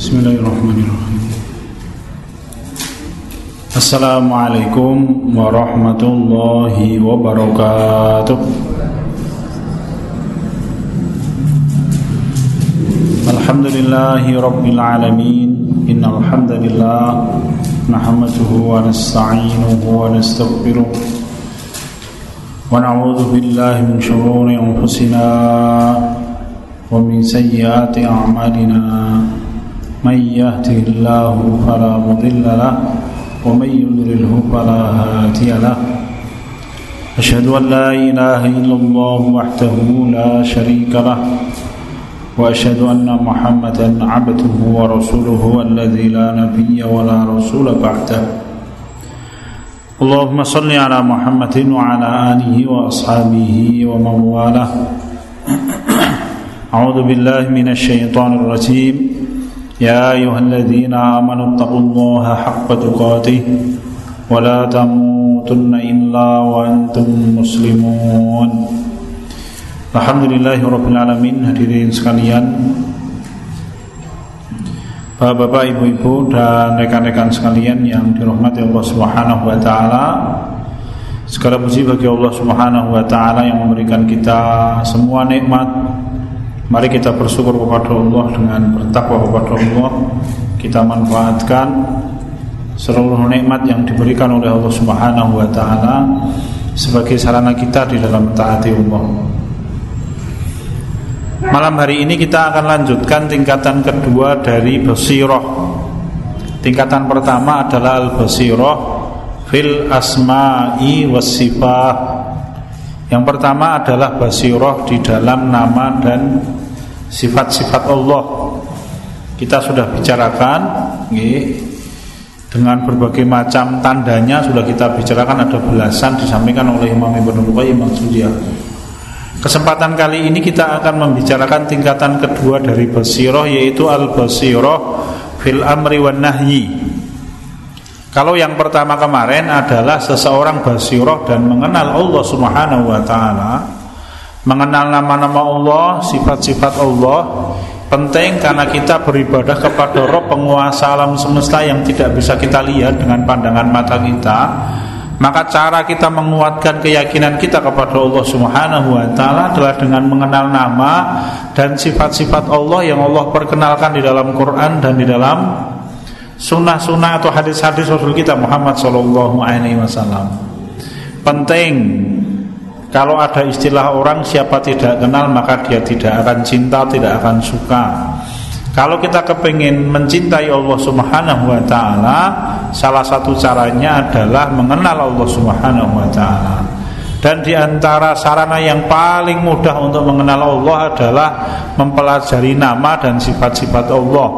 Bismillahirrahmanirrahim Assalamualaikum warahmatullahi wabarakatuh Alhamdulillahi rabbil alamin Innal hamdalillah nahmaduhu wa nasta'inuhu wa nastaghfiruh wa na'udzu billahi min shururi anfusina wa min sayyiati a'malina من يهده الله فلا مضل له ومن يضلله فلا هادي له. أشهد أن لا إله إلا الله وحده لا شريك له وأشهد أن محمدا عبده ورسوله الذي لا نبي ولا رسول بعده. اللهم صل على محمد وعلى آله وأصحابه ومن والاه. أعوذ بالله من الشيطان الرجيم. يا أيها الذين آمنوا اتقوا الله حق تقاته ولا تموتن إلا وأنتم مسلمون Alhamdulillahirrabbilalamin Hadirin sekalian Bapak-bapak, ibu-ibu dan rekan-rekan sekalian yang dirahmati Allah Subhanahu wa taala. Segala puji bagi Allah Subhanahu wa taala yang memberikan kita semua nikmat Mari kita bersyukur kepada Allah dengan bertakwa kepada Allah. Kita manfaatkan seluruh nikmat yang diberikan oleh Allah Subhanahu wa taala sebagai sarana kita di dalam taati Allah. Malam hari ini kita akan lanjutkan tingkatan kedua dari basirah. Tingkatan pertama adalah al-basirah fil asma'i was sifat. Yang pertama adalah basirah di dalam nama dan sifat-sifat Allah kita sudah bicarakan dengan berbagai macam tandanya sudah kita bicarakan ada belasan disampaikan oleh Imam Ibnu Qayyim al Kesempatan kali ini kita akan membicarakan tingkatan kedua dari basiroh yaitu al-basiroh fil amri wan nahyi. Kalau yang pertama kemarin adalah seseorang basiroh dan mengenal Allah Subhanahu wa taala Mengenal nama-nama Allah, sifat-sifat Allah penting karena kita beribadah kepada Roh penguasa alam semesta yang tidak bisa kita lihat dengan pandangan mata kita. Maka cara kita menguatkan keyakinan kita kepada Allah Subhanahu wa taala adalah dengan mengenal nama dan sifat-sifat Allah yang Allah perkenalkan di dalam Quran dan di dalam sunnah-sunnah atau hadis-hadis Rasul kita Muhammad Shallallahu alaihi wasallam. Penting kalau ada istilah orang siapa tidak kenal maka dia tidak akan cinta, tidak akan suka. Kalau kita kepingin mencintai Allah Subhanahu wa taala, salah satu caranya adalah mengenal Allah Subhanahu wa taala. Dan di antara sarana yang paling mudah untuk mengenal Allah adalah mempelajari nama dan sifat-sifat Allah.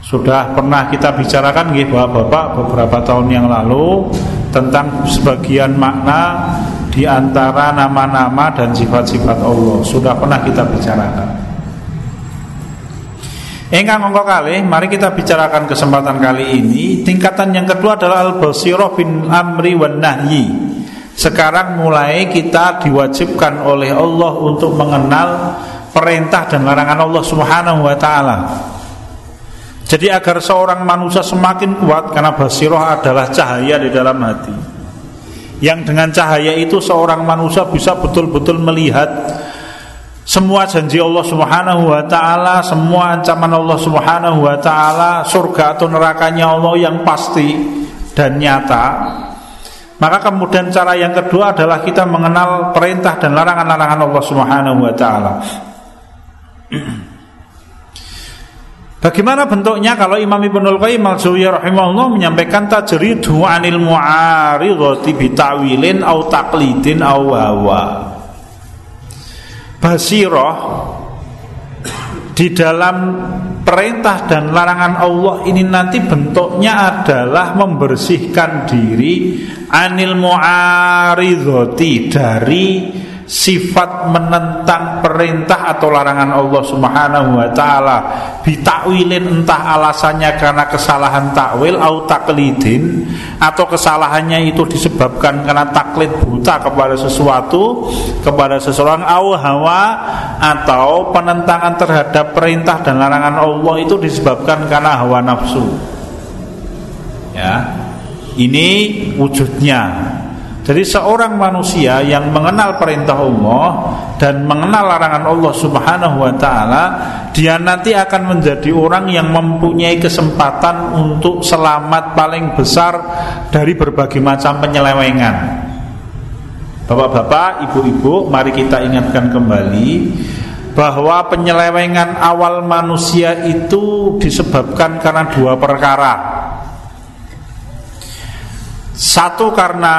Sudah pernah kita bicarakan nggih Bapak-bapak beberapa tahun yang lalu tentang sebagian makna di antara nama-nama dan sifat-sifat Allah sudah pernah kita bicarakan. Engkang ngongko kali, mari kita bicarakan kesempatan kali ini. Tingkatan yang kedua adalah al-basirah bin amri wan nahyi. Sekarang mulai kita diwajibkan oleh Allah untuk mengenal perintah dan larangan Allah Subhanahu wa taala. Jadi agar seorang manusia semakin kuat karena basirah adalah cahaya di dalam hati yang dengan cahaya itu seorang manusia bisa betul-betul melihat semua janji Allah Subhanahu wa taala, semua ancaman Allah Subhanahu wa taala, surga atau nerakanya Allah yang pasti dan nyata. Maka kemudian cara yang kedua adalah kita mengenal perintah dan larangan-larangan Allah Subhanahu wa taala. Bagaimana bentuknya kalau Imam Ibnul Qayyim al-Jauziyah rahimahullah menyampaikan tajridu anil mu'aridati bitawilin au taqlidin au hawa. Basirah di dalam perintah dan larangan Allah ini nanti bentuknya adalah membersihkan diri anil mu'aridati dari sifat menentang perintah atau larangan Allah Subhanahu wa taala. Bitakwilin entah alasannya karena kesalahan takwil atau taklidin atau kesalahannya itu disebabkan karena taklid buta kepada sesuatu kepada seseorang au hawa atau penentangan terhadap perintah dan larangan Allah itu disebabkan karena hawa nafsu. Ya. Ini wujudnya jadi seorang manusia yang mengenal perintah Allah dan mengenal larangan Allah Subhanahu wa taala, dia nanti akan menjadi orang yang mempunyai kesempatan untuk selamat paling besar dari berbagai macam penyelewengan. Bapak-bapak, ibu-ibu, mari kita ingatkan kembali bahwa penyelewengan awal manusia itu disebabkan karena dua perkara. Satu karena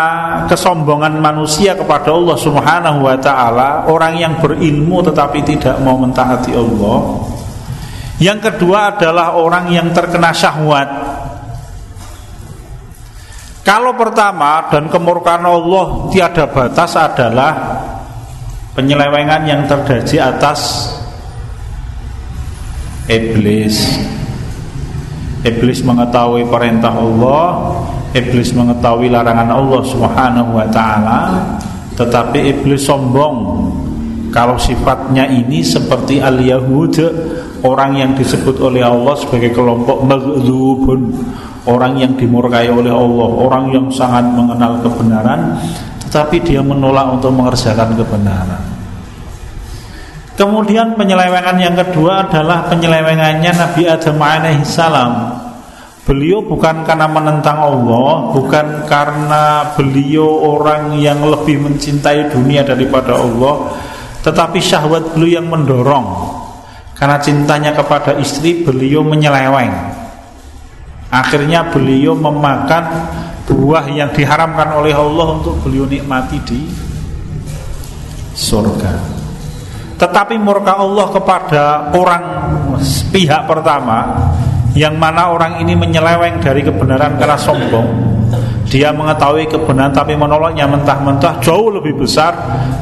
kesombongan manusia kepada Allah Subhanahu wa taala, orang yang berilmu tetapi tidak mau mentaati Allah. Yang kedua adalah orang yang terkena syahwat. Kalau pertama dan kemurkaan Allah tiada batas adalah penyelewengan yang terjadi atas iblis. Iblis mengetahui perintah Allah Iblis mengetahui larangan Allah Subhanahu wa taala, tetapi iblis sombong. Kalau sifatnya ini seperti al-yahud, orang yang disebut oleh Allah sebagai kelompok maghdubun, orang yang dimurkai oleh Allah, orang yang sangat mengenal kebenaran, tetapi dia menolak untuk mengerjakan kebenaran. Kemudian penyelewengan yang kedua adalah penyelewengannya Nabi Adam alaihissalam Beliau bukan karena menentang Allah, bukan karena beliau orang yang lebih mencintai dunia daripada Allah, tetapi syahwat beliau yang mendorong. Karena cintanya kepada istri, beliau menyeleweng. Akhirnya beliau memakan buah yang diharamkan oleh Allah untuk beliau nikmati di surga. Tetapi murka Allah kepada orang pihak pertama yang mana orang ini menyeleweng dari kebenaran karena sombong. Dia mengetahui kebenaran tapi menolaknya mentah-mentah jauh lebih besar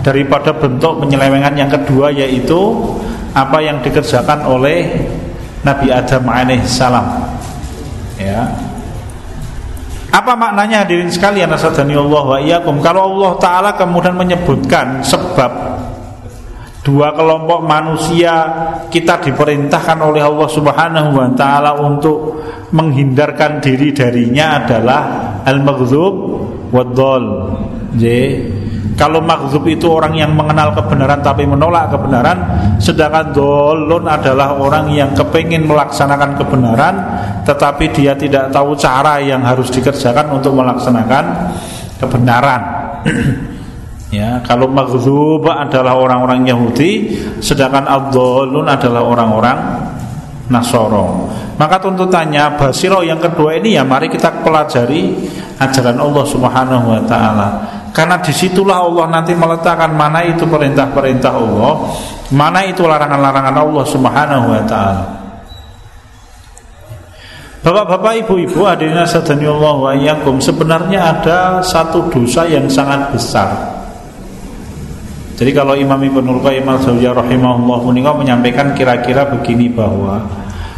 daripada bentuk penyelewengan yang kedua yaitu apa yang dikerjakan oleh Nabi Adam alaihissalam ya. Apa maknanya hadirin sekalian asadani Allah wa kalau Allah taala kemudian menyebutkan sebab dua kelompok manusia kita diperintahkan oleh Allah Subhanahu wa taala untuk menghindarkan diri darinya adalah al-maghdhub wad-dhal. Kalau maghdhub itu orang yang mengenal kebenaran tapi menolak kebenaran, sedangkan dolun adalah orang yang kepingin melaksanakan kebenaran tetapi dia tidak tahu cara yang harus dikerjakan untuk melaksanakan kebenaran. Ya, kalau maghdhub adalah orang-orang Yahudi, sedangkan Abdulun adalah orang-orang Nasoro. Maka tuntutannya basiro yang kedua ini ya mari kita pelajari ajaran Allah Subhanahu wa taala. Karena di situlah Allah nanti meletakkan mana itu perintah-perintah Allah, mana itu larangan-larangan Allah Subhanahu wa taala. Bapak-bapak, ibu-ibu, hadirin Allah wa sebenarnya ada satu dosa yang sangat besar jadi kalau Imam Ibnul Qayyim al-Jauziyah rahimahullah menyampaikan kira-kira begini bahwa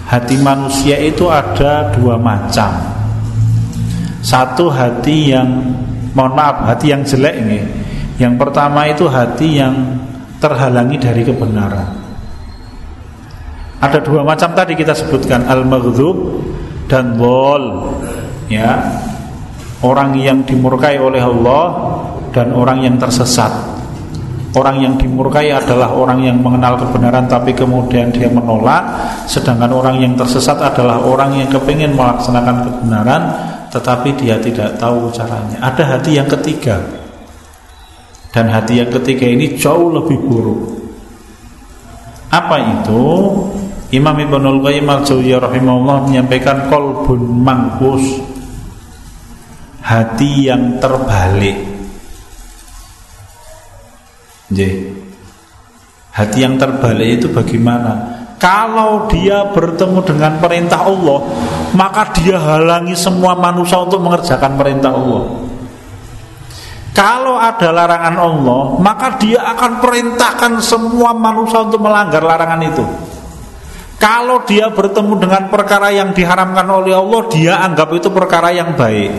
hati manusia itu ada dua macam. Satu hati yang mohon maaf, hati yang jelek ini. Yang pertama itu hati yang terhalangi dari kebenaran. Ada dua macam tadi kita sebutkan al-maghdhub dan wal. Ya. Orang yang dimurkai oleh Allah dan orang yang tersesat. Orang yang dimurkai adalah orang yang mengenal kebenaran tapi kemudian dia menolak. Sedangkan orang yang tersesat adalah orang yang kepingin melaksanakan kebenaran Tetapi dia tidak tahu caranya. Ada hati yang ketiga. Dan hati yang ketiga ini jauh lebih buruk. Apa itu? Imam Ibnul Qayyim al-Jauziyah rahimahullah menyampaikan kolbun mangkus Hati yang terbalik Jadi, Hati yang terbalik itu bagaimana? Kalau dia bertemu dengan perintah Allah, maka dia halangi semua manusia untuk mengerjakan perintah Allah. Kalau ada larangan Allah, maka dia akan perintahkan semua manusia untuk melanggar larangan itu. Kalau dia bertemu dengan perkara yang diharamkan oleh Allah, dia anggap itu perkara yang baik.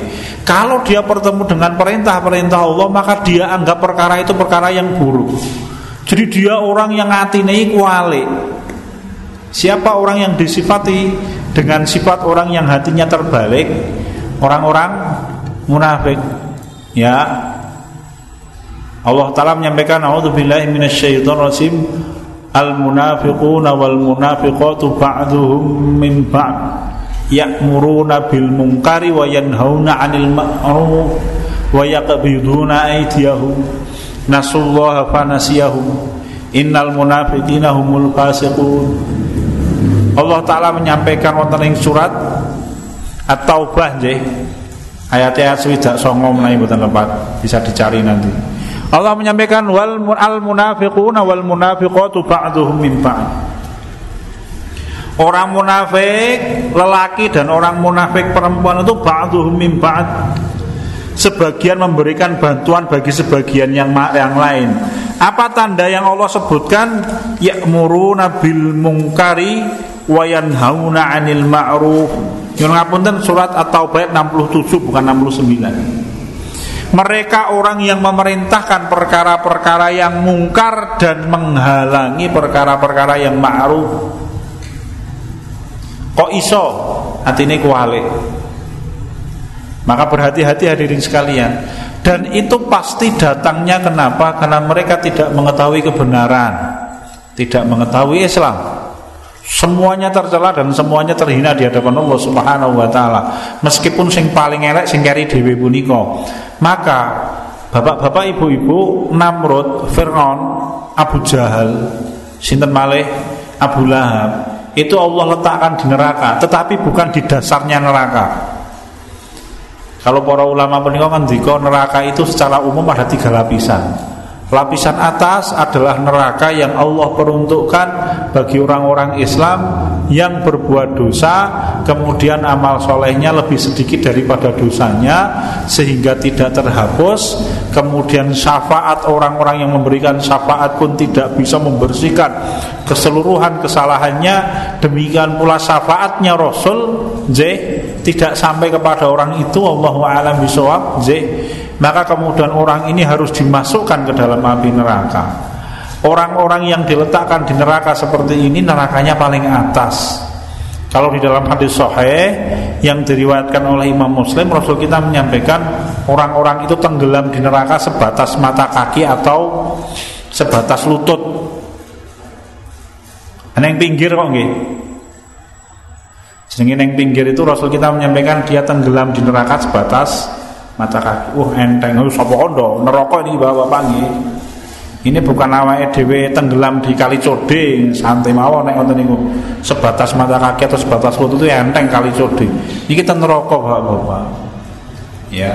Kalau dia bertemu dengan perintah-perintah Allah, maka dia anggap perkara itu perkara yang buruk. Jadi dia orang yang atine kuali. Siapa orang yang disifati dengan sifat orang yang hatinya terbalik? Orang-orang munafik. Ya, Allah Ta'ala menyampaikan A'udzubillahi minasyaitonirrajim Al-munafiquna ba'duhum min ba'd. Ya'muruna bil munkari wa yanhauna 'anil ma'ruf wa yaqbiduna aydiyahum. Nasullaha fanasiyahum Innal munafiqina humul fasiqun. Allah Ta'ala menyampaikan wonten surat At-Taubah nggih. Ayat-ayat swidak songo menawi boten lepat. Bisa dicari nanti Allah menyampaikan wal al munafiquna wal munafiqatu ba'dhum min ba'd. Orang munafik lelaki dan orang munafik perempuan itu ba'dhum min ba'd. Sebagian memberikan bantuan bagi sebagian yang yang lain. Apa tanda yang Allah sebutkan? Ya'muruna bil mungkari wa yanhauna 'anil ma'ruf. Yang ngapunten surat At-Taubah 67 bukan 69 mereka orang yang memerintahkan perkara-perkara yang mungkar dan menghalangi perkara-perkara yang ma'ruf. Kok iso? Artinya kuali. Maka berhati-hati hadirin sekalian. Dan itu pasti datangnya kenapa? Karena mereka tidak mengetahui kebenaran, tidak mengetahui Islam. Semuanya tercela dan semuanya terhina di hadapan Allah Subhanahu wa taala. Meskipun sing paling elek sing kari dhewe punika. Maka bapak-bapak ibu-ibu Namrud, Fir'aun, Abu Jahal, sinten malih Abu Lahab itu Allah letakkan di neraka, tetapi bukan di dasarnya neraka. Kalau para ulama menikah kan neraka itu secara umum ada tiga lapisan. Lapisan atas adalah neraka yang Allah peruntukkan bagi orang-orang Islam yang berbuat dosa Kemudian amal solehnya lebih sedikit daripada dosanya Sehingga tidak terhapus. Kemudian syafaat orang-orang yang memberikan syafaat pun tidak bisa membersihkan Keseluruhan kesalahannya. Demikian pula syafaatnya Rasul J Tidak sampai kepada orang itu Allahu'alam bisawab J maka kemudian orang ini harus dimasukkan ke dalam api neraka. Orang-orang yang diletakkan di neraka seperti ini nerakanya paling atas. Kalau di dalam hadis sahih yang diriwayatkan oleh Imam Muslim, Rasul kita menyampaikan orang-orang itu tenggelam di neraka sebatas mata kaki atau sebatas lutut. Neng pinggir kok nggih? Jenenge neng pinggir itu Rasul kita menyampaikan dia tenggelam di neraka sebatas mata kaki. Wah enteng. Itu sapa kondo? Neraka ini bapak-bapak nggih. Ini bukan awake dhewe tenggelam di kali code santai mawon nek ngoten niku. Sebatas mata kaki atau sebatas lutut itu enteng kali code ini kita neraka bapak-bapak ya.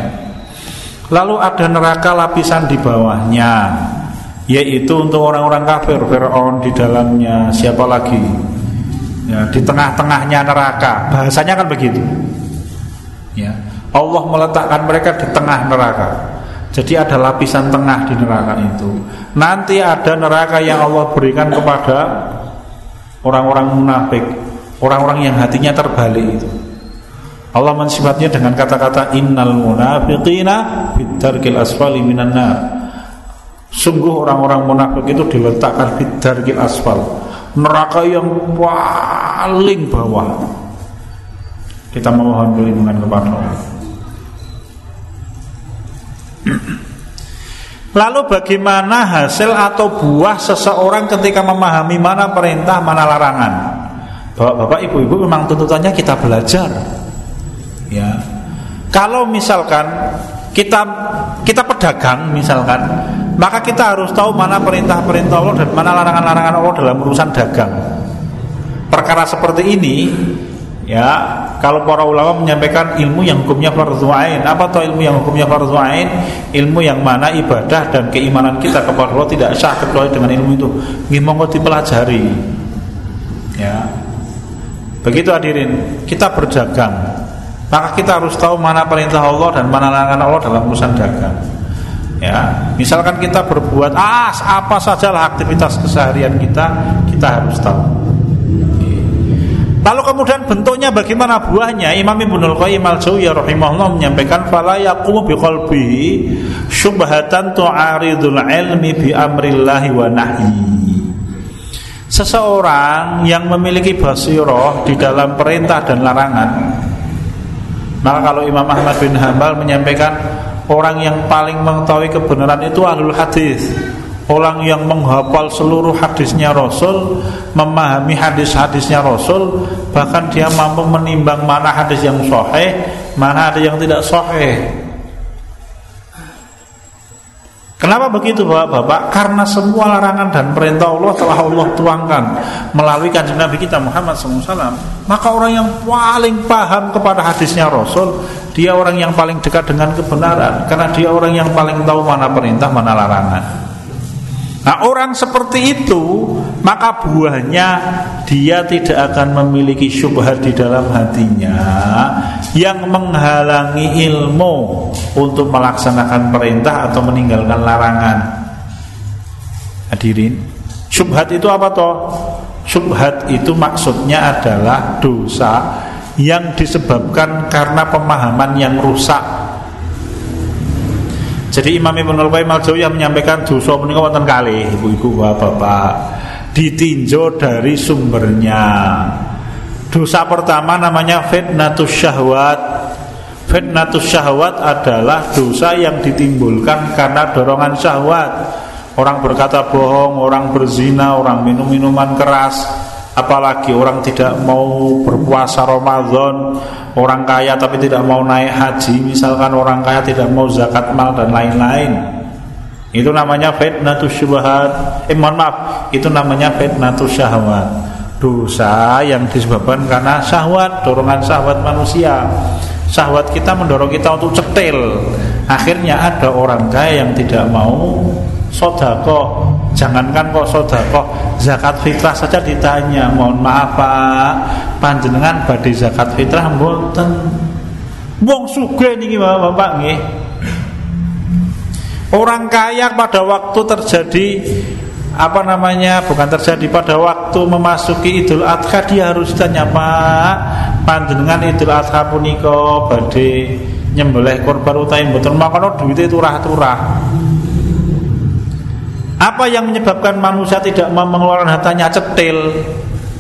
Lalu ada neraka lapisan di bawahnya yaitu untuk orang-orang kafir. Fir'aun di dalamnya. Siapa lagi ya, di tengah-tengahnya neraka bahasanya kan begitu ya Allah meletakkan mereka di tengah neraka. Jadi ada lapisan tengah di neraka itu. Nanti ada neraka yang Allah berikan kepada orang-orang munafik, orang-orang yang hatinya terbalik itu. Allah mensifatnya dengan kata-kata innal munafiqina fitarkil asfali minan nar. Sungguh orang-orang munafik itu diletakkan fitarkil asfal, neraka yang paling bawah. Kita memohon perlindungan kepada Allah. Lalu bagaimana hasil atau buah seseorang ketika memahami mana perintah, mana larangan? Bapak-bapak, ibu-ibu memang tuntutannya kita belajar. Ya. Kalau misalkan kita kita pedagang misalkan, maka kita harus tahu mana perintah-perintah Allah dan mana larangan-larangan Allah dalam urusan dagang. Perkara seperti ini Ya, kalau para ulama menyampaikan ilmu yang hukumnya fardhu ain, apa toh ilmu yang hukumnya fardhu ain? Ilmu yang mana ibadah dan keimanan kita kepada Allah tidak sah kecuali dengan ilmu itu. Nggih dipelajari. Ya. Begitu hadirin, kita berdagang. Maka kita harus tahu mana perintah Allah dan mana larangan Allah dalam urusan dagang. Ya, misalkan kita berbuat ah apa sajalah aktivitas keseharian kita, kita harus tahu. Lalu kemudian bentuknya bagaimana buahnya? Imam Ibnul Qayyim al-Jauziyah rahimahullah menyampaikan fala yaqumu biqalbi syubhatan tu'aridul ilmi bi amrillahi wa nahyi. Seseorang yang memiliki basiroh di dalam perintah dan larangan Maka kalau Imam Ahmad bin Hambal menyampaikan Orang yang paling mengetahui kebenaran itu ahlul hadis Orang yang menghafal seluruh hadisnya Rasul Memahami hadis-hadisnya Rasul Bahkan dia mampu menimbang mana hadis yang sahih Mana ada yang tidak sahih Kenapa begitu Bapak-bapak? Karena semua larangan dan perintah Allah telah Allah tuangkan melalui kanjeng Nabi kita Muhammad SAW. Maka orang yang paling paham kepada hadisnya Rasul, dia orang yang paling dekat dengan kebenaran, karena dia orang yang paling tahu mana perintah, mana larangan. Nah orang seperti itu Maka buahnya Dia tidak akan memiliki syubhat di dalam hatinya Yang menghalangi ilmu Untuk melaksanakan perintah Atau meninggalkan larangan Hadirin Syubhat itu apa toh? Syubhat itu maksudnya adalah dosa Yang disebabkan karena pemahaman yang rusak jadi Imam Ibnu Qayyim al-Jauziyah menyampaikan dosa menika wonten kali ibu-ibu bapak-bapak ditinjau dari sumbernya. Dosa pertama namanya fitnatus syahwat. Fitnatus syahwat adalah dosa yang ditimbulkan karena dorongan syahwat. Orang berkata bohong, orang berzina, orang minum minuman keras, apalagi orang tidak mau berpuasa Ramadan orang kaya tapi tidak mau naik haji misalkan orang kaya tidak mau zakat mal dan lain-lain. Itu namanya fitnatus syubhat. Eh mohon maaf itu namanya fitnatus syahwat. Dosa yang disebabkan karena syahwat dorongan syahwat manusia. Syahwat kita mendorong kita untuk cetil. Akhirnya ada orang kaya yang tidak mau sodako. Jangankan kok sodako zakat fitrah saja ditanya. Mohon maaf pak. Panjenengan badai zakat fitrah mboten? Wong suge niki bapak nggih. Orang kaya pada waktu terjadi apa namanya bukan terjadi pada waktu memasuki Idul Adha dia harus tanya Pak panjenengan Idul Adha puniko badai nyembelih korban utai mboten? Makono duitnya turah-turah apa yang menyebabkan manusia tidak mau mengeluarkan hartanya cetil?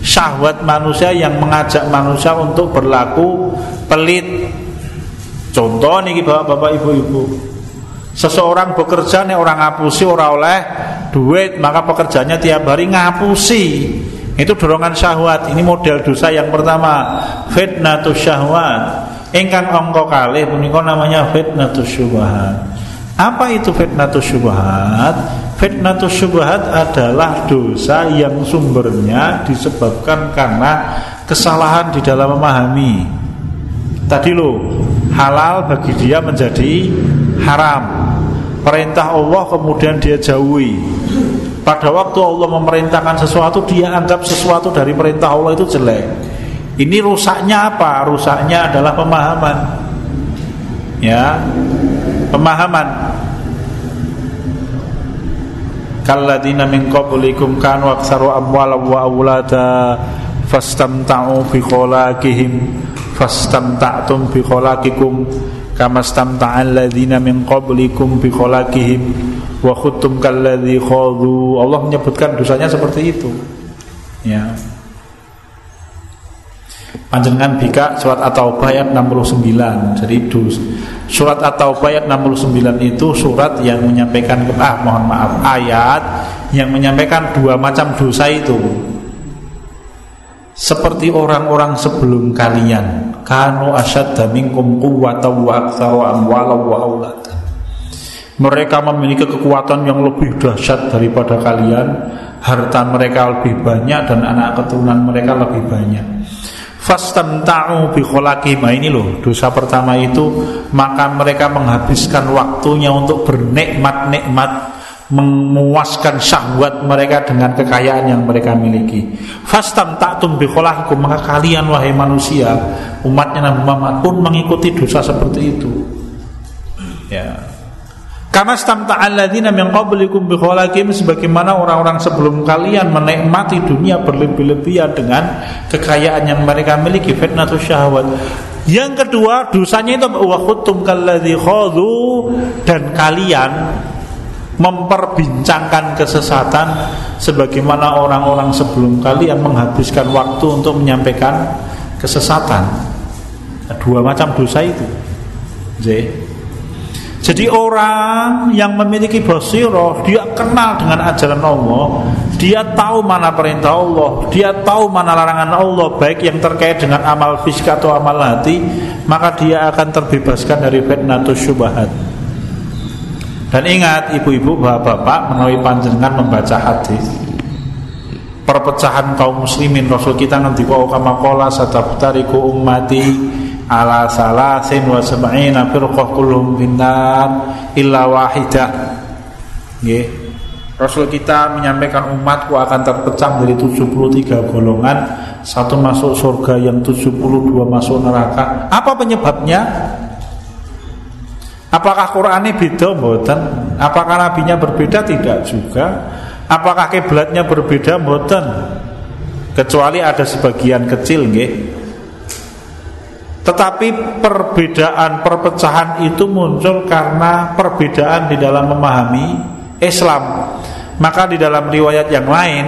Syahwat manusia yang mengajak manusia untuk berlaku pelit. Contoh nih bapak-bapak ibu-ibu. Seseorang bekerja nih orang ngapusi orang oleh duit, maka pekerjaannya tiap hari ngapusi. Itu dorongan syahwat. Ini model dosa yang pertama, fitnatus syahwat. Engkang ongko kali punika namanya fitnatus syubhat. Apa itu fitnatus syubhat? Fitnatus syubhat adalah dosa yang sumbernya disebabkan karena kesalahan di dalam memahami. Tadi lo halal bagi dia menjadi haram. Perintah Allah kemudian dia jauhi. Pada waktu Allah memerintahkan sesuatu dia anggap sesuatu dari perintah Allah itu jelek. Ini rusaknya apa? Rusaknya adalah pemahaman. Ya, pemahaman kalladina min qablikum kanu aktsaru amwala wa aulada fastamta'u bi khalaqihim fastamta'tum bi khalaqikum kama stamta'a alladhina min qablikum bi khalaqihim wa khuttum kalladhi khadu Allah menyebutkan dosanya seperti itu. Ya Panjenengan bika surat At-Taubah ayat 69. Jadi surat At-Taubah ayat 69 itu surat yang menyampaikan ah mohon maaf ayat yang menyampaikan dua macam dosa itu. Seperti orang-orang sebelum kalian, kanu asyadda minkum quwwatan wa aktsaru amwala wa aulad. Mereka memiliki kekuatan yang lebih dahsyat daripada kalian, harta mereka lebih banyak dan anak keturunan mereka lebih banyak fastamta'u bi khalaqihim ini loh dosa pertama itu maka mereka menghabiskan waktunya untuk bernikmat-nikmat memuaskan syahwat mereka dengan kekayaan yang mereka miliki. Fastam ta'tum bi khalaqikum maka kalian wahai manusia umatnya Nabi Muhammad pun mengikuti dosa seperti itu. Ya Kama stamta'alladzina min qablikum bi sebagaimana orang-orang sebelum kalian menikmati dunia berlebih-lebihan dengan kekayaan yang mereka miliki fitnatus syahwat. Yang kedua, dosanya itu wa khuttum kalladzi khadu dan kalian memperbincangkan kesesatan sebagaimana orang-orang sebelum kalian menghabiskan waktu untuk menyampaikan kesesatan. Dua macam dosa itu. Jadi jadi orang yang memiliki basiroh Dia kenal dengan ajaran Allah Dia tahu mana perintah Allah Dia tahu mana larangan Allah Baik yang terkait dengan amal fisik atau amal hati Maka dia akan terbebaskan dari fitnatus syubahat Dan ingat ibu-ibu bapak-bapak Menawi panjenengan membaca hadis. Perpecahan kaum muslimin Rasul kita nanti kau kama kola Sataftariku ummati ala salasin wa sab'ina firqah kulluhum finnar illa wahidah nggih Rasul kita menyampaikan umatku akan terpecah dari 73 golongan Satu masuk surga yang 72 masuk neraka Apa penyebabnya? Apakah Qurannya beda? Mboten. Apakah nabinya berbeda? Tidak juga Apakah kiblatnya berbeda? Mboten. Kecuali ada sebagian kecil nggih tetapi perbedaan perpecahan itu muncul karena perbedaan di dalam memahami Islam. Maka di dalam riwayat yang lain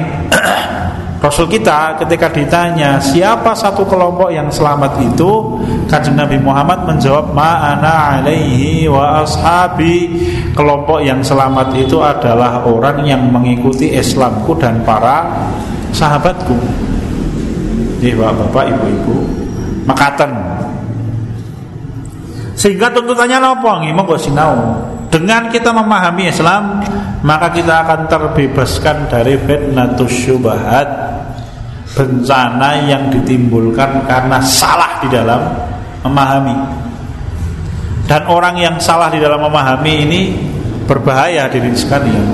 Rasul kita ketika ditanya siapa satu kelompok yang selamat itu? Kanjeng Nabi Muhammad menjawab ma'ana alaihi wa ashabi. Kelompok yang selamat itu adalah orang yang mengikuti Islamku dan para sahabatku. Jadi bapak-bapak ibu-ibu Makaten sehingga tuntutannya nggih monggo sinau. Dengan kita memahami Islam, maka kita akan terbebaskan dari fitnatus syubhat, bencana yang ditimbulkan karena salah di dalam memahami. Dan orang yang salah di dalam memahami ini berbahaya diri sekalian.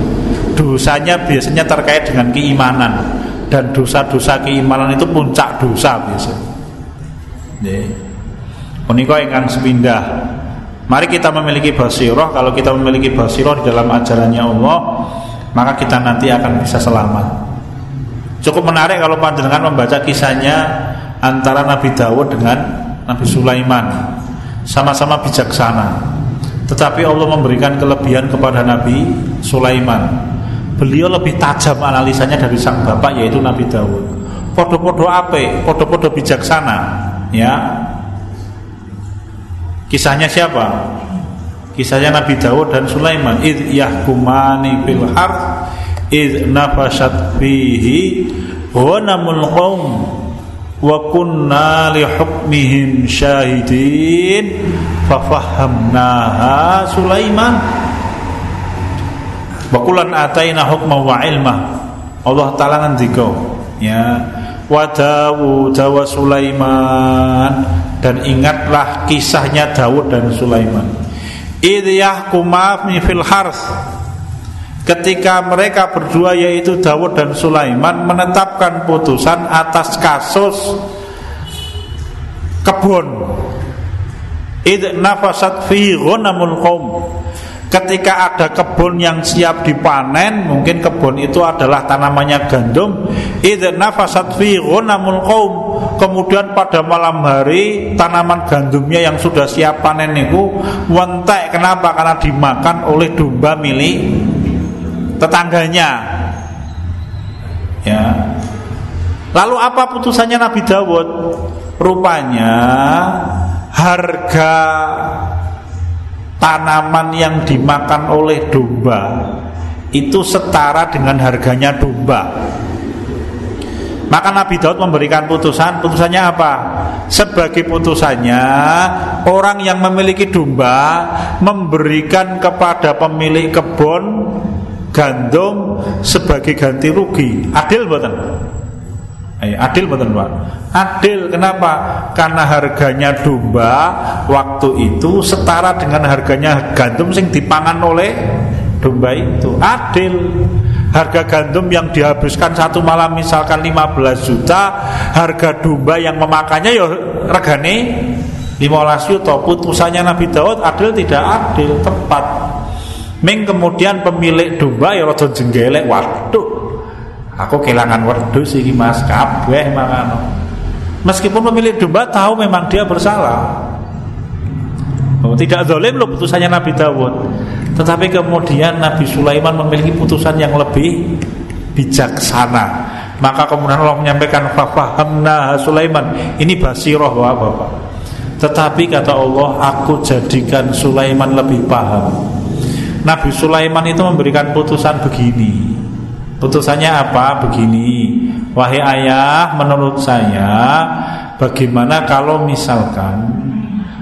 Dosanya biasanya terkait dengan keimanan dan dosa-dosa keimanan itu puncak dosa biasanya. Yeah. Menika ingkang sepindah. Mari kita memiliki basirah. Kalau kita memiliki basirah di dalam ajarannya Allah Maka kita nanti akan bisa selamat. Cukup menarik kalau panjenengan membaca kisahnya Antara Nabi Dawud dengan Nabi Sulaiman. Sama-sama bijaksana. Tetapi Allah memberikan kelebihan kepada Nabi Sulaiman. Beliau lebih tajam analisanya dari sang bapak yaitu Nabi Dawud. Podo-podo ape, podo-podo bijaksana Ya, Kisahnya siapa? Kisahnya Nabi Dawud dan Sulaiman. Id yahkumani fil harth id nafashat fihi ghanamul qaum wa kunna li hukmihim syahidin fafahamnaha Sulaiman wa kullan ataina hukma wa ilma Allah taala ngendika ya wa Dawud wa Sulaiman dan ingatlah kisahnya Daud dan Sulaiman. Idyah kumaf fil harth Ketika mereka berdua yaitu Dawud dan Sulaiman menetapkan putusan atas kasus kebun. Id nafasat fi ghanamul qaum Ketika ada kebun yang siap dipanen, mungkin kebun itu adalah tanamannya gandum. Nafasat fi ghanamul qaum. Kemudian pada malam hari tanaman gandumnya yang sudah siap panen itu wentek kenapa? Karena dimakan oleh domba milik tetangganya. Ya. Lalu apa putusannya Nabi Dawud? Rupanya harga tanaman yang dimakan oleh domba itu setara dengan harganya domba. Maka Nabi Daud memberikan putusan, putusannya apa? Sebagai putusannya, orang yang memiliki domba memberikan kepada pemilik kebun gandum sebagai ganti rugi. Adil betul? Eh, adil betul Pak? Adil kenapa? Karena harganya domba waktu itu setara dengan harganya gandum sing dipangan oleh domba itu. Adil. Harga gandum yang dihabiskan satu malam misalkan 15 juta, harga domba yang memakannya ya regane 15 juta. Putusannya Nabi Daud adil tidak adil, tepat. Ming kemudian pemilik domba ya rada jenggelek, waduh. Aku kehilangan wedhus iki Mas, kabeh mangan. Meskipun pemilik domba tahu memang dia bersalah. Oh, tidak zalim loh putusannya Nabi Dawud. Tetapi kemudian Nabi Sulaiman memiliki putusan yang lebih bijaksana. Maka kemudian Allah menyampaikan fafahamna Sulaiman. Ini basiroh Bapak. Tetapi kata Allah, aku jadikan Sulaiman lebih paham. Nabi Sulaiman itu memberikan putusan begini. Putusannya apa? Begini. Wahai ayah, menurut saya bagaimana kalau misalkan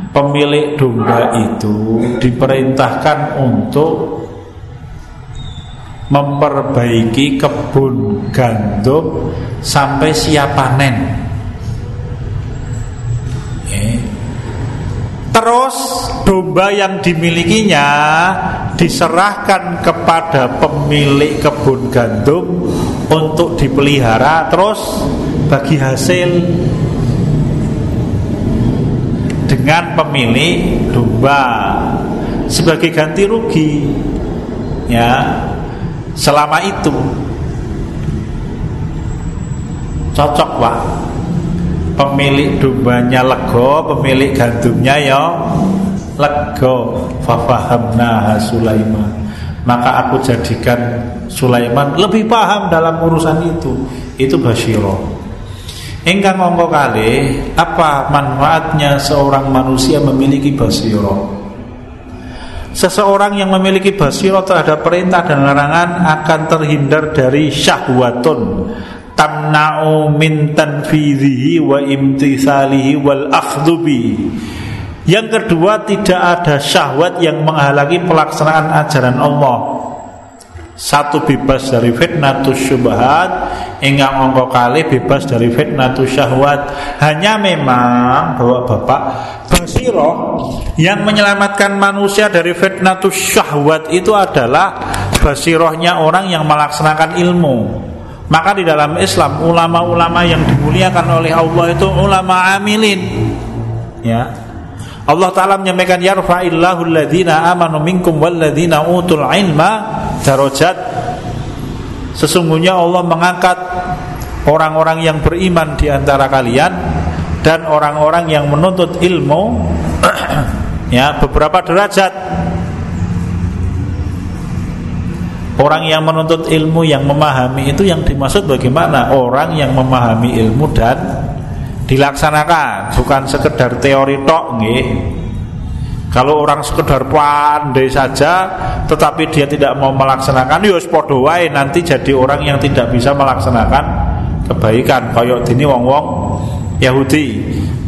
pemilik domba itu diperintahkan untuk memperbaiki kebun gandum sampai siap panen. Terus domba yang dimilikinya diserahkan kepada pemilik kebun gandum untuk dipelihara terus bagi hasil dengan pemilik domba. Sebagai ganti rugi ya selama itu cocok pak. Pemilik dombanya lego pemilik gandumnya ya lego fafahamna Sulaiman. Maka aku jadikan Sulaiman lebih paham dalam urusan itu. Itu basyirah Engkang ngomong kali apa manfaatnya seorang manusia memiliki basiro Seseorang yang memiliki basiro terhadap perintah dan larangan akan terhindar dari syahwatun. Tamna'u min tanfidhihi wa imtithalihi wal akhdubi Yang kedua tidak ada syahwat yang menghalangi pelaksanaan ajaran Allah. Satu bebas dari fitnatus syubhat Ingat ongko kali bebas dari fitnatus syahwat Hanya memang bahwa bapak Basiroh yang menyelamatkan manusia dari fitnatus syahwat itu adalah Basirohnya orang yang melaksanakan ilmu. Maka di dalam Islam ulama-ulama yang dimuliakan oleh Allah itu ulama amilin. Ya Allah Ta'ala menyampaikan Yarfa'illahu alladhina amanu minkum walladhina utul ilma. Darajat. Sesungguhnya Allah mengangkat Orang-orang yang beriman di antara kalian Dan orang-orang yang menuntut ilmu. Ya beberapa derajat. Orang yang menuntut ilmu yang memahami itu yang dimaksud bagaimana? Orang yang memahami ilmu dan dilaksanakan bukan sekedar teori tok nggih. Kalau orang sekedar pandai saja tetapi dia tidak mau melaksanakan ya padha wae nanti jadi orang yang tidak bisa melaksanakan kebaikan. Kaya dini wong-wong Yahudi.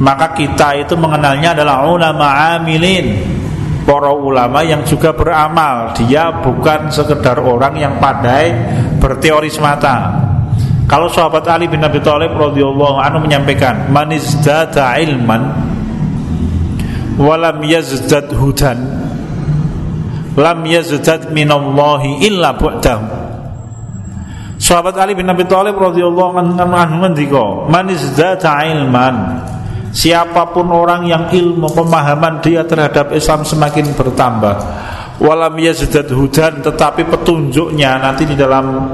Maka kita itu mengenalnya adalah ulama amilin. Para ulama yang juga beramal. Dia bukan sekedar orang yang pandai berteori semata kalau sahabat Ali bin Abi Thalib radhiyallahu anhu menyampaikan, "Man izdada ilman walam yazdad hudan lam yazdad minallahi illa bu'dahu." Sahabat Ali bin Abi Thalib radhiyallahu anhu ngendika, "Man izdada ilman" Siapa pun orang yang ilmu pemahaman dia terhadap Islam semakin bertambah Walam yazdad hudan Tetapi petunjuknya nanti di dalam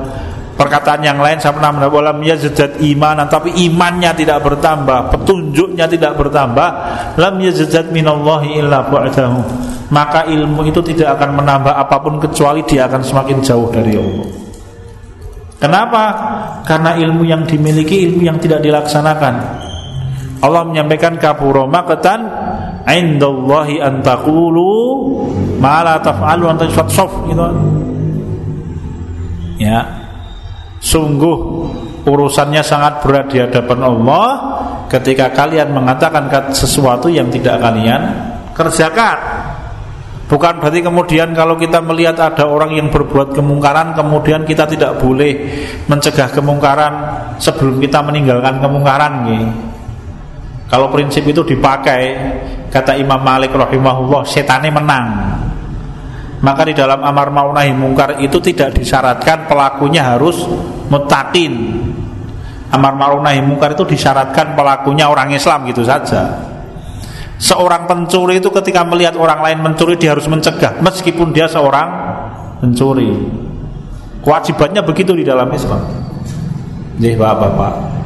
Perkataan yang lain saya pernah walam yazdat imanan tapi imannya tidak bertambah, petunjuknya tidak bertambah, lam yazdat minallahi illa ba'dahu. Maka ilmu itu tidak akan menambah apa pun kecuali dia akan semakin jauh dari Allah. Kenapa? Karena ilmu yang dimiliki ilmu yang tidak dilaksanakan. Allah menyampaikan kapuro makatan indallahi an taqulu ma la taf'alu anta gitu. Ya, Sungguh urusannya sangat berat di hadapan Allah ketika kalian mengatakan sesuatu yang tidak kalian kerjakan. Bukan berarti kemudian kalau kita melihat ada orang yang berbuat kemungkaran kemudian kita tidak boleh mencegah kemungkaran sebelum kita meninggalkan kemungkaran gitu. Kalau prinsip itu dipakai kata Imam Malik rahimahullah setannya menang. Maka di dalam amar ma'unahi mungkar itu tidak disyaratkan pelakunya harus mutakin Amar ma'unahi mungkar itu disyaratkan pelakunya orang Islam gitu saja Seorang pencuri itu ketika melihat orang lain mencuri dia harus mencegah Meskipun dia seorang mencuri. Kewajibannya begitu di dalam Islam. Jadi bapak-bapak.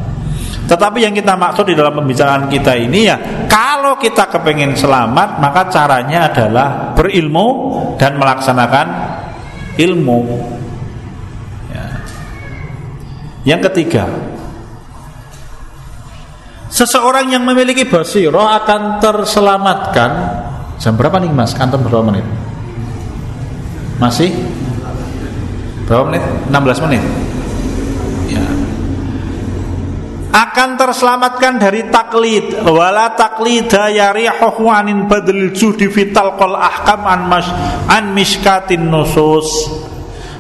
Tetapi yang kita maksud di dalam pembicaraan kita ini ya Kalau kita kepengen selamat Maka caranya adalah berilmu Dan melaksanakan ilmu ya. Yang ketiga Seseorang yang memiliki basiroh akan terselamatkan Jam berapa nih mas? Kantor berapa menit? Masih? Berapa menit? 16 menit Ya akan terselamatkan dari taklid. Wala taklida yarihuhu anin badil judi vital qol ahkam an mas an miskatin nusus.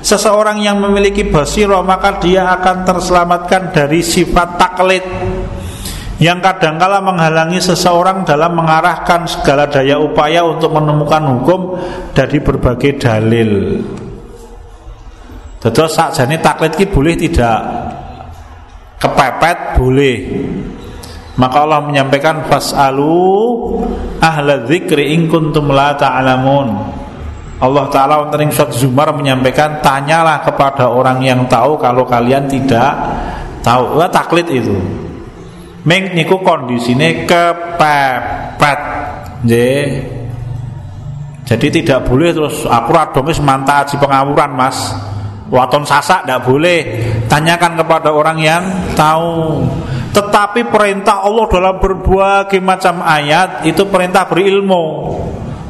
Seseorang yang memiliki basiro maka dia akan terselamatkan dari sifat taklid. Yang kadangkala menghalangi seseorang dalam mengarahkan segala daya upaya untuk menemukan hukum dari berbagai dalil. Terus saat jani taklid ki boleh tidak kepepet boleh. Maka Allah menyampaikan fasalu ahla dzikri in kuntum la ta'lamun. Allah taala wonten surat Zumar menyampaikan tanyalah kepada orang yang tahu kalau kalian tidak tahu. Wah, taklid itu. Meng niku kondisine kepepet. Nggih. Jadi tidak boleh terus aku radong wis mantap pengawuran Mas Waton sasak tidak boleh. Tanyakan kepada orang yang tahu. Tetapi perintah Allah dalam berbagai macam ayat Itu perintah berilmu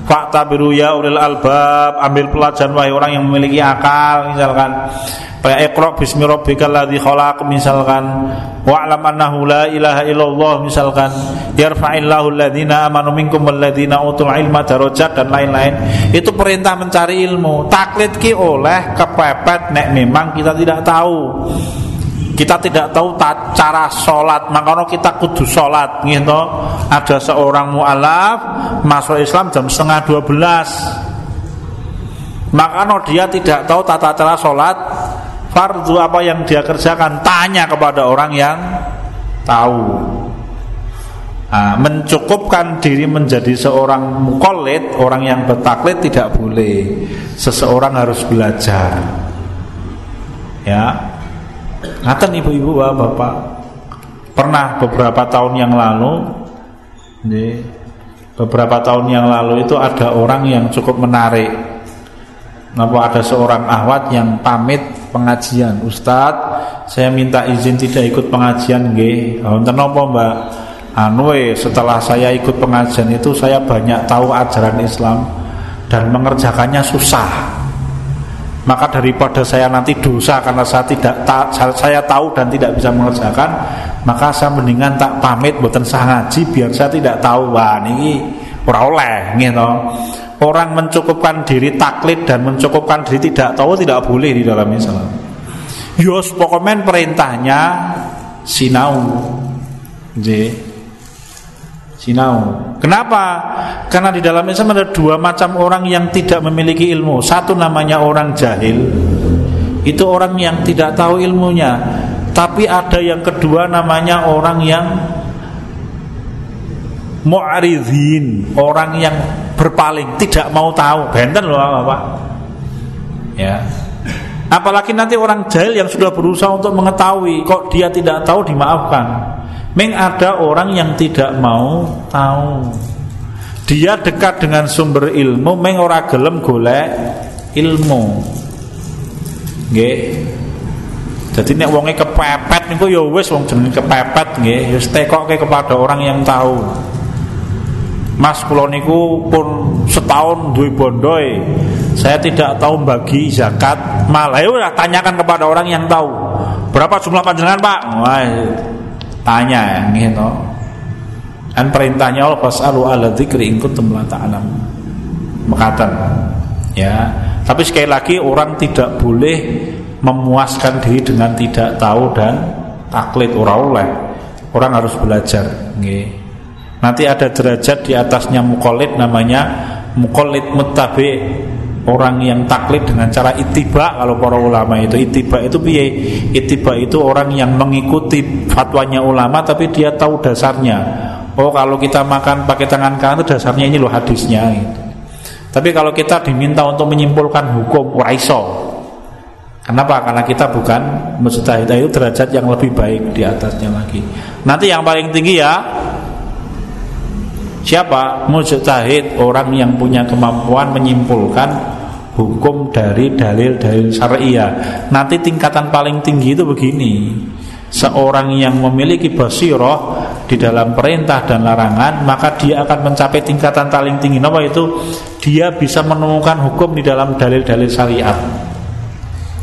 Faktabiru ya ulil albab Ambil pelajaran wahai orang yang memiliki akal Misalkan Kayak Iqra bismi rabbikal ladzi khalaq misalkan wa'lam annahu la ilaha illallah misalkan yarfa'illahu alladhina amanu minkum walladhina utul ilma darajat dan lain-lain. Itu perintah mencari ilmu. Taklid ki oleh kepepet nek memang kita tidak tahu. Kita tidak tahu cara sholat. Makanya kita kudu sholat gitu. Ada seorang mu'alaf Masuk Islam jam setengah dua belas. Makanya dia tidak tahu tata cara sholat. Fardu apa yang dia kerjakan? Tanya kepada orang yang tahu. Nah, mencukupkan diri menjadi seorang mukolit orang yang bertaklid tidak boleh. Seseorang harus belajar. Ya ngaten ibu-ibu bapak. Pernah beberapa tahun yang lalu beberapa tahun yang lalu itu ada orang yang cukup menarik. Kenapa ada seorang ahwat yang pamit pengajian. Ustadz saya minta izin tidak ikut pengajian nggih. Napa Mbak? Anu setelah saya ikut pengajian itu saya banyak tahu ajaran Islam dan mengerjakannya susah maka daripada saya nanti dosa karena saya tidak ta, saya tahu dan tidak bisa mengerjakan maka saya mendingan tak pamit buatan sah ngaji biar saya tidak tahu wah ini ora oleh gitu Orang mencukupkan diri taklid dan mencukupkan diri tidak tahu tidak boleh di dalam Islam. Yos pokoknya perintahnya sinau. J. Sinau. Kenapa? Karena di dalam Islam ada dua macam orang yang tidak memiliki ilmu. Satu namanya orang jahil. Itu orang yang tidak tahu ilmunya. Tapi ada yang kedua namanya orang yang mu'aridhin orang yang berpaling tidak mau tahu benten loh Bapak ya apalagi nanti orang jahil yang sudah berusaha untuk mengetahui kok dia tidak tahu dimaafkan Meng ada orang yang tidak mau tahu dia dekat dengan sumber ilmu meng ora gelem golek ilmu nggih jadi nek wonge kepepet niku ya wis wong jenenge kepepet nggih ya tekoke kepada orang yang tahu Mas kula niku pun setahun duwe bondoi. Saya tidak tahu bagi zakat malah ya tanyakan kepada orang yang tahu. Berapa jumlah panjenengan, Pak? Wah, tanya ya gitu. Kan perintahnya Allah fasalu ala dzikri in kuntum la ta'lam. Ya. Tapi sekali lagi orang tidak boleh memuaskan diri dengan tidak tahu dan taklid ora oleh. Orang harus belajar, nggih. Nanti ada derajat di atasnya mukolid namanya mukolid mutabi orang yang taklid dengan cara itiba kalau para ulama itu itiba itu piye itiba itu orang yang mengikuti fatwanya ulama tapi dia tahu dasarnya oh kalau kita makan pakai tangan kanan itu dasarnya ini loh hadisnya gitu. Tapi kalau kita diminta untuk menyimpulkan hukum waiso Kenapa? Karena kita bukan mujtahid itu derajat yang lebih baik di atasnya lagi. Nanti yang paling tinggi ya siapa? Mujtahid, orang yang punya kemampuan menyimpulkan hukum dari dalil-dalil syariah. Nanti tingkatan paling tinggi itu begini. Seorang yang memiliki basiroh di dalam perintah dan larangan, maka dia akan mencapai tingkatan paling tinggi. Apa itu? Dia bisa menemukan hukum di dalam dalil-dalil syariat.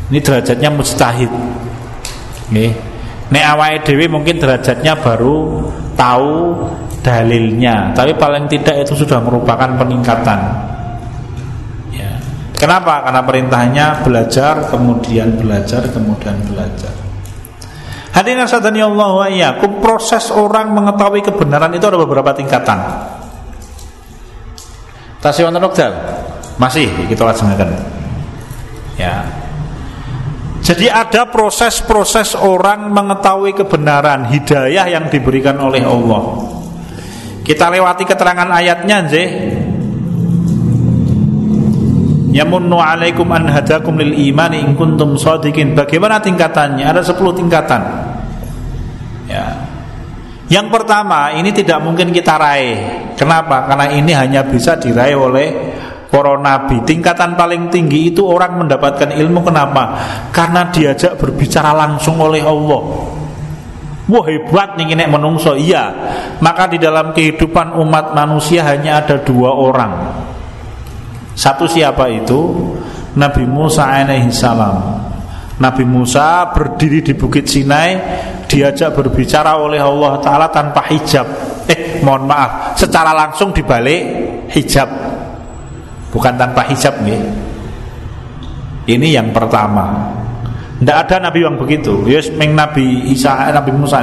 Ini derajatnya mustahid. Nih, nek awake dhewe mungkin derajatnya baru tahu dalilnya, tapi paling tidak itu sudah merupakan peningkatan. Ya. Kenapa? Karena perintahnya belajar, kemudian belajar, kemudian belajar. Hadirin sadani Allah wa iyyakum, proses orang mengetahui kebenaran itu ada beberapa tingkatan. Tasih wonten Masih kita laksanakan. Ya, jadi ada proses-proses orang mengetahui kebenaran hidayah yang diberikan oleh Allah. Kita lewati keterangan ayatnya nzih. Yamunnu alaikum an hadakum lil imani in kuntum shadiqin. Bagaimana tingkatannya? Ada 10 tingkatan. Ya. Yang pertama, ini tidak mungkin kita raih. Kenapa? Karena ini hanya bisa diraih oleh para nabi tingkatan paling tinggi itu orang mendapatkan ilmu kenapa karena diajak berbicara langsung oleh Allah wah hebat nih nek menungso. Iya. Maka di dalam kehidupan umat manusia hanya ada dua orang. Satu siapa itu? Nabi Musa alaihi salam. Nabi Musa berdiri di Bukit Sinai diajak berbicara oleh Allah Ta'ala tanpa hijab. Eh mohon maaf secara langsung dibalik hijab. Bukan tanpa hijab nih. Ini yang pertama. Tidak ada nabi yang begitu. Yes, meng Nabi Isa, eh, Nabi Musa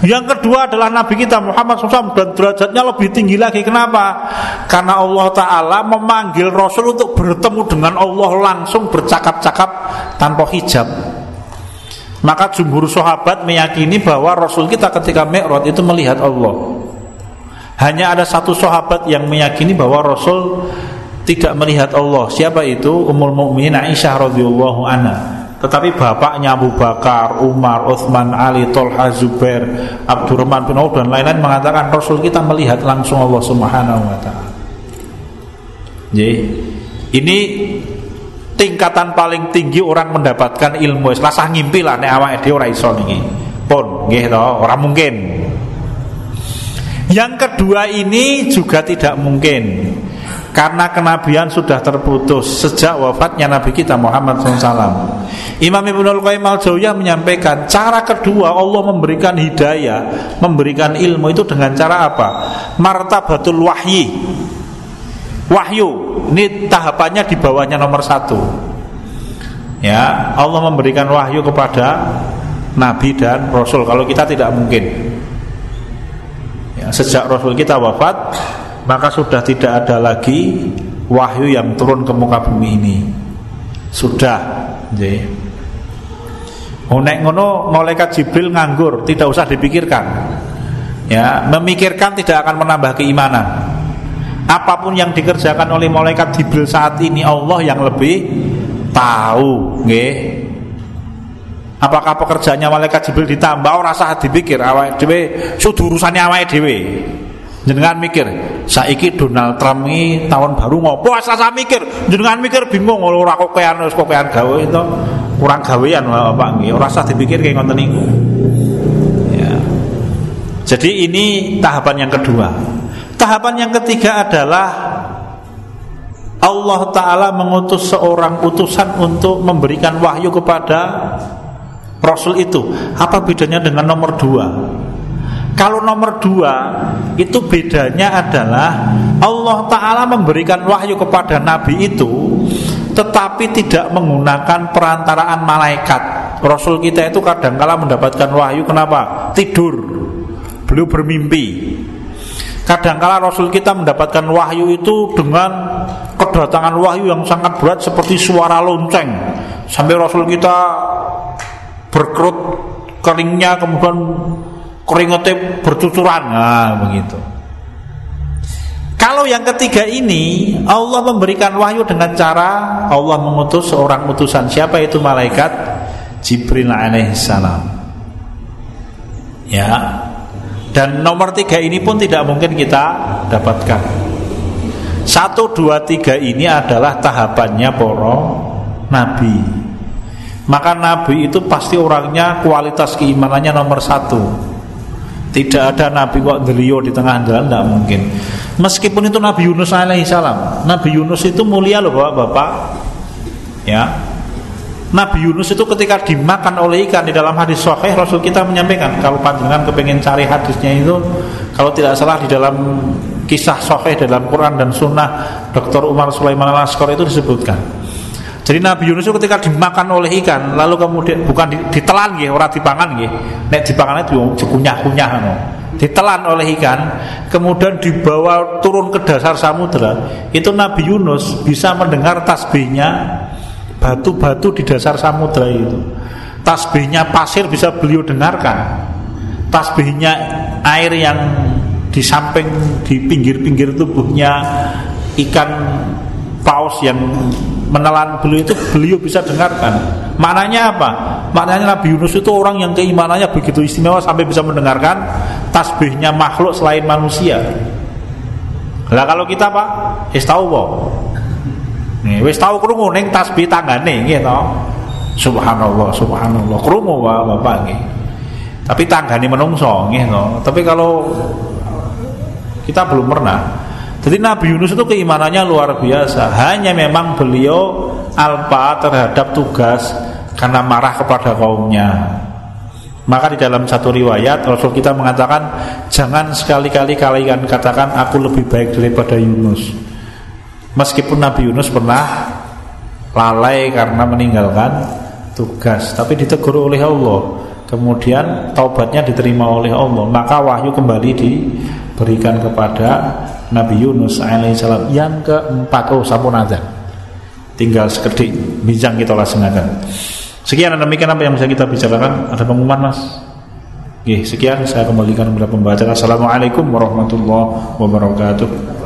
yang kedua adalah Nabi kita Muhammad SAW dan derajatnya lebih tinggi lagi. Kenapa? Karena Allah Ta'ala memanggil Rasul untuk bertemu dengan Allah langsung bercakap-cakap tanpa hijab. Maka jumhur sahabat meyakini bahwa Rasul kita ketika Mi'raj itu melihat Allah. Hanya ada satu sahabat yang meyakini bahwa Rasul tidak melihat Allah. Siapa itu? Ummul Mukminin Aisyah radhiyallahu anha. Tetapi bapaknya Abu Bakar, Umar, Uthman, Ali, Tolha, Zubair, Abdurrahman bin Auf dan lain-lain mengatakan Rasul kita melihat langsung Allah Subhanahu wa taala. Jadi, ini tingkatan paling tinggi orang mendapatkan ilmu. Rasa ngimpi lah nek awake dhewe ora iso niki. Pun nggih to, ora mungkin. Yang kedua ini juga tidak mungkin karena kenabian sudah terputus sejak wafatnya Nabi kita Muhammad SAW. Imam Ibnul Qayyim al Jauziyah menyampaikan cara kedua Allah memberikan hidayah, memberikan ilmu itu dengan cara apa? Martabatul wahyi. Wahyu, ini tahapannya di bawahnya nomor satu. Ya, Allah memberikan wahyu kepada Nabi dan Rasul. Kalau kita tidak mungkin. Ya, sejak Rasul kita wafat, maka sudah tidak ada lagi wahyu yang turun ke muka bumi ini. Sudah, nggih. Nek ngono malaikat Jibril nganggur, tidak usah dipikirkan. Ya, memikirkan tidak akan menambah keimanan. Apa pun yang dikerjakan oleh malaikat Jibril saat ini Allah yang lebih tahu, nggih. Apakah pekerjaannya malaikat Jibril ditambah ora sah dipikir awake dhewe sudah urusannya awake dhewe. Jenengan mikir, saiki Donald Trump ini tahun baru ngopo asal mikir. Jenengan mikir bingung ora kokean wis kokean gawe itu kurang gawean Pak nggih. Ora usah dipikir kayak ngoten niku. Ya. Jadi ini tahapan yang kedua. Tahapan yang ketiga adalah Allah Ta'ala mengutus seorang utusan untuk memberikan wahyu kepada Rasul itu Apa bedanya dengan nomor dua kalau nomor dua itu bedanya adalah Allah Ta'ala memberikan wahyu kepada Nabi itu Tetapi tidak menggunakan perantaraan malaikat. Rasul kita itu kadang kala mendapatkan wahyu kenapa? Tidur. Beliau bermimpi. Kadangkala Rasul kita mendapatkan wahyu itu dengan kedatangan wahyu yang sangat berat seperti suara lonceng. Sampai Rasul kita berkerut keringnya kemudian keringetnya bercucuran nah begitu Kalau yang ketiga ini Allah memberikan wahyu dengan cara Allah mengutus seorang utusan siapa itu malaikat Jibril alaihissalam. Ya. Dan nomor tiga ini pun tidak mungkin kita dapatkan. Satu, dua, tiga ini adalah tahapannya poro nabi. Maka nabi itu pasti orangnya kualitas keimanannya nomor satu tidak ada Nabi kok delio di tengah jalan tidak mungkin. Meskipun itu Nabi Yunus alaihissalam. Nabi Yunus itu mulia loh bapak-bapak. Ya. Nabi Yunus itu ketika dimakan oleh ikan di dalam hadis sahih Rasul kita menyampaikan kalau panjenengan kepengen cari hadisnya itu kalau tidak salah di dalam kisah sahih dalam Quran dan Sunnah Dr. Umar Sulaiman al itu disebutkan jadi Nabi Yunus itu ketika dimakan oleh ikan, lalu kemudian bukan ditelan gitu, orang dipangan gitu. Nek dipangan itu dikunyah-kunyah no. Ditelan oleh ikan, kemudian dibawa turun ke dasar samudera. Itu Nabi Yunus bisa mendengar tasbihnya batu-batu di dasar samudera itu. Tasbihnya pasir bisa beliau dengarkan. Tasbihnya air yang di samping di pinggir-pinggir tubuhnya ikan paus yang menelan beliau itu beliau bisa dengarkan. Maknanya apa? Maknanya Nabi Yunus itu orang yang keimanannya begitu istimewa sampai bisa mendengarkan tasbihnya makhluk selain manusia. Lah kalau kita Pak, wis tahu. Nih, wis tahu krungu ning tasbih tanggane nggih to. Subhanallah, subhanallah. Krungu Pak Bapak nggih. Tapi tanggane menungso nggih to. Tapi kalau kita belum pernah jadi Nabi Yunus itu keimanannya luar biasa. Hanya memang beliau alpa terhadap tugas karena marah kepada kaumnya. Maka di dalam satu riwayat Rasul kita mengatakan jangan sekali-kali kalian katakan aku lebih baik daripada Yunus. Meskipun Nabi Yunus pernah lalai karena meninggalkan tugas, tapi ditegur oleh Allah. Kemudian taubatnya diterima oleh Allah, maka wahyu kembali diberikan kepada Nabi Yunus alaihissalam yang keempat oh sampun azan. Tinggal sekedik bijang kita laksanakan sekian demikian apa yang bisa kita bicarakan? Ada pengumuman mas? Oke, sekian. Saya kembalikan kepada pembaca. Assalamualaikum warahmatullahi wabarakatuh